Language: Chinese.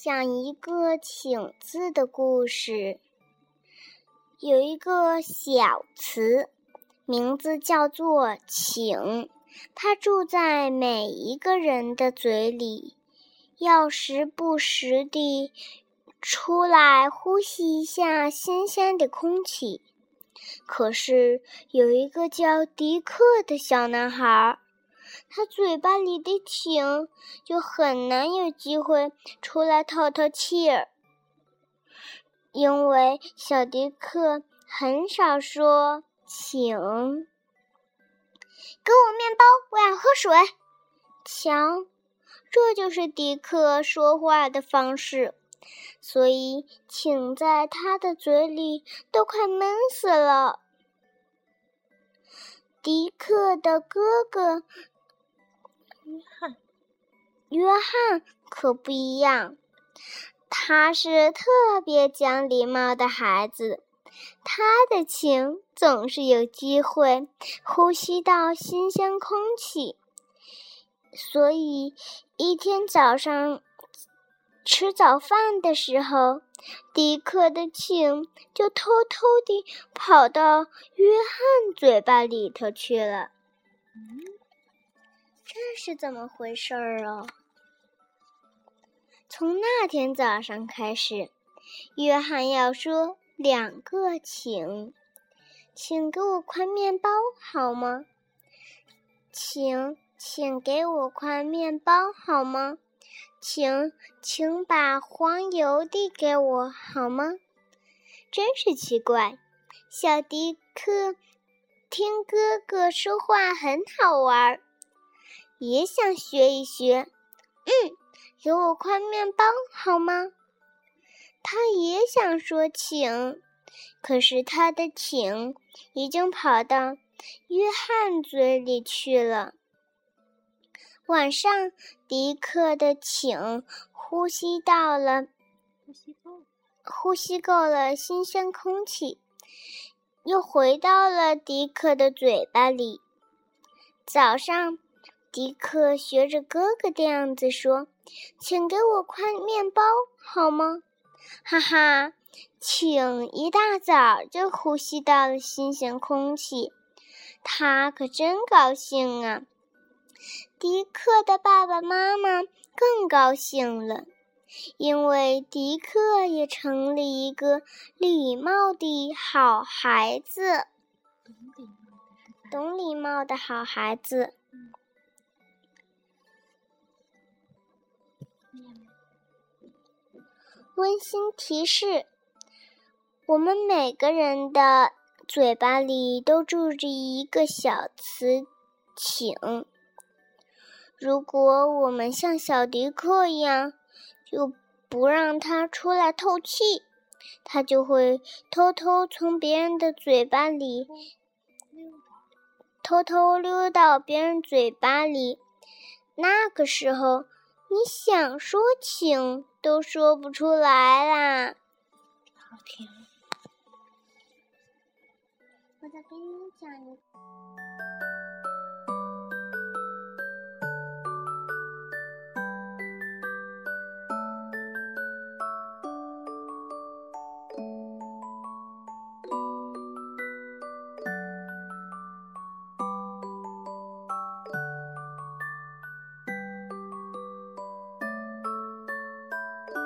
讲一个“请”字的故事。有一个小词，名字叫做“请”，它住在每一个人的嘴里，要时不时地出来呼吸一下新鲜的空气。可是有一个叫迪克的小男孩。他嘴巴里的请就很难有机会出来透透气儿，因为小迪克很少说请。给我面包，我要喝水。瞧，这就是迪克说话的方式，所以请在他的嘴里都快闷死了。迪克的哥哥。约翰，约翰可不一样，他是特别讲礼貌的孩子。他的请总是有机会呼吸到新鲜空气，所以一天早上吃早饭的时候，迪克的请就偷偷地跑到约翰嘴巴里头去了。这是怎么回事儿啊？从那天早上开始，约翰要说两个请，请给我块面包好吗？请，请给我块面包好吗？请，请把黄油递给我好吗？真是奇怪，小迪克听哥哥说话很好玩儿。也想学一学，嗯，给我块面包好吗？他也想说请，可是他的请已经跑到约翰嘴里去了。晚上，迪克的请呼吸到了，呼吸够，呼吸够了新鲜空气，又回到了迪克的嘴巴里。早上。迪克学着哥哥的样子说：“请给我块面包好吗？”哈哈，请一大早就呼吸到了新鲜空气，他可真高兴啊！迪克的爸爸妈妈更高兴了，因为迪克也成了一个礼貌的好孩子，懂礼貌的好孩子。温馨提示：我们每个人的嘴巴里都住着一个小词“请”。如果我们像小迪克一样，就不让它出来透气，它就会偷偷从别人的嘴巴里偷偷溜到别人嘴巴里。那个时候，你想说请？都说不出来啦！好听。我再给你讲一个。